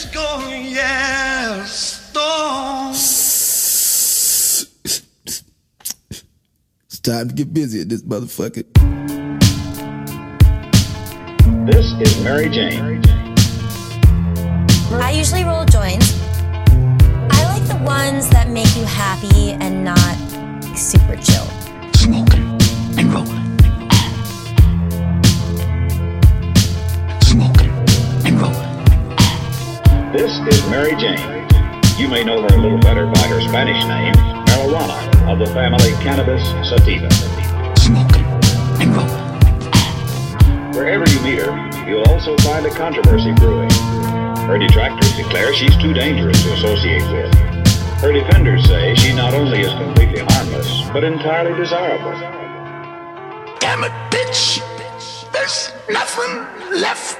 Let's go, yeah, storm. It's time to get busy at this motherfucker. This is Mary Jane. I usually roll joints. I like the ones that make you happy and not super chill. This is Mary Jane. You may know her a little better by her Spanish name, Marijuana, of the family Cannabis sativa. Smoking and rolling. Wherever you meet her, you'll also find a controversy brewing. Her detractors declare she's too dangerous to associate with. Her defenders say she not only is completely harmless, but entirely desirable. Damn it, bitch. There's nothing left.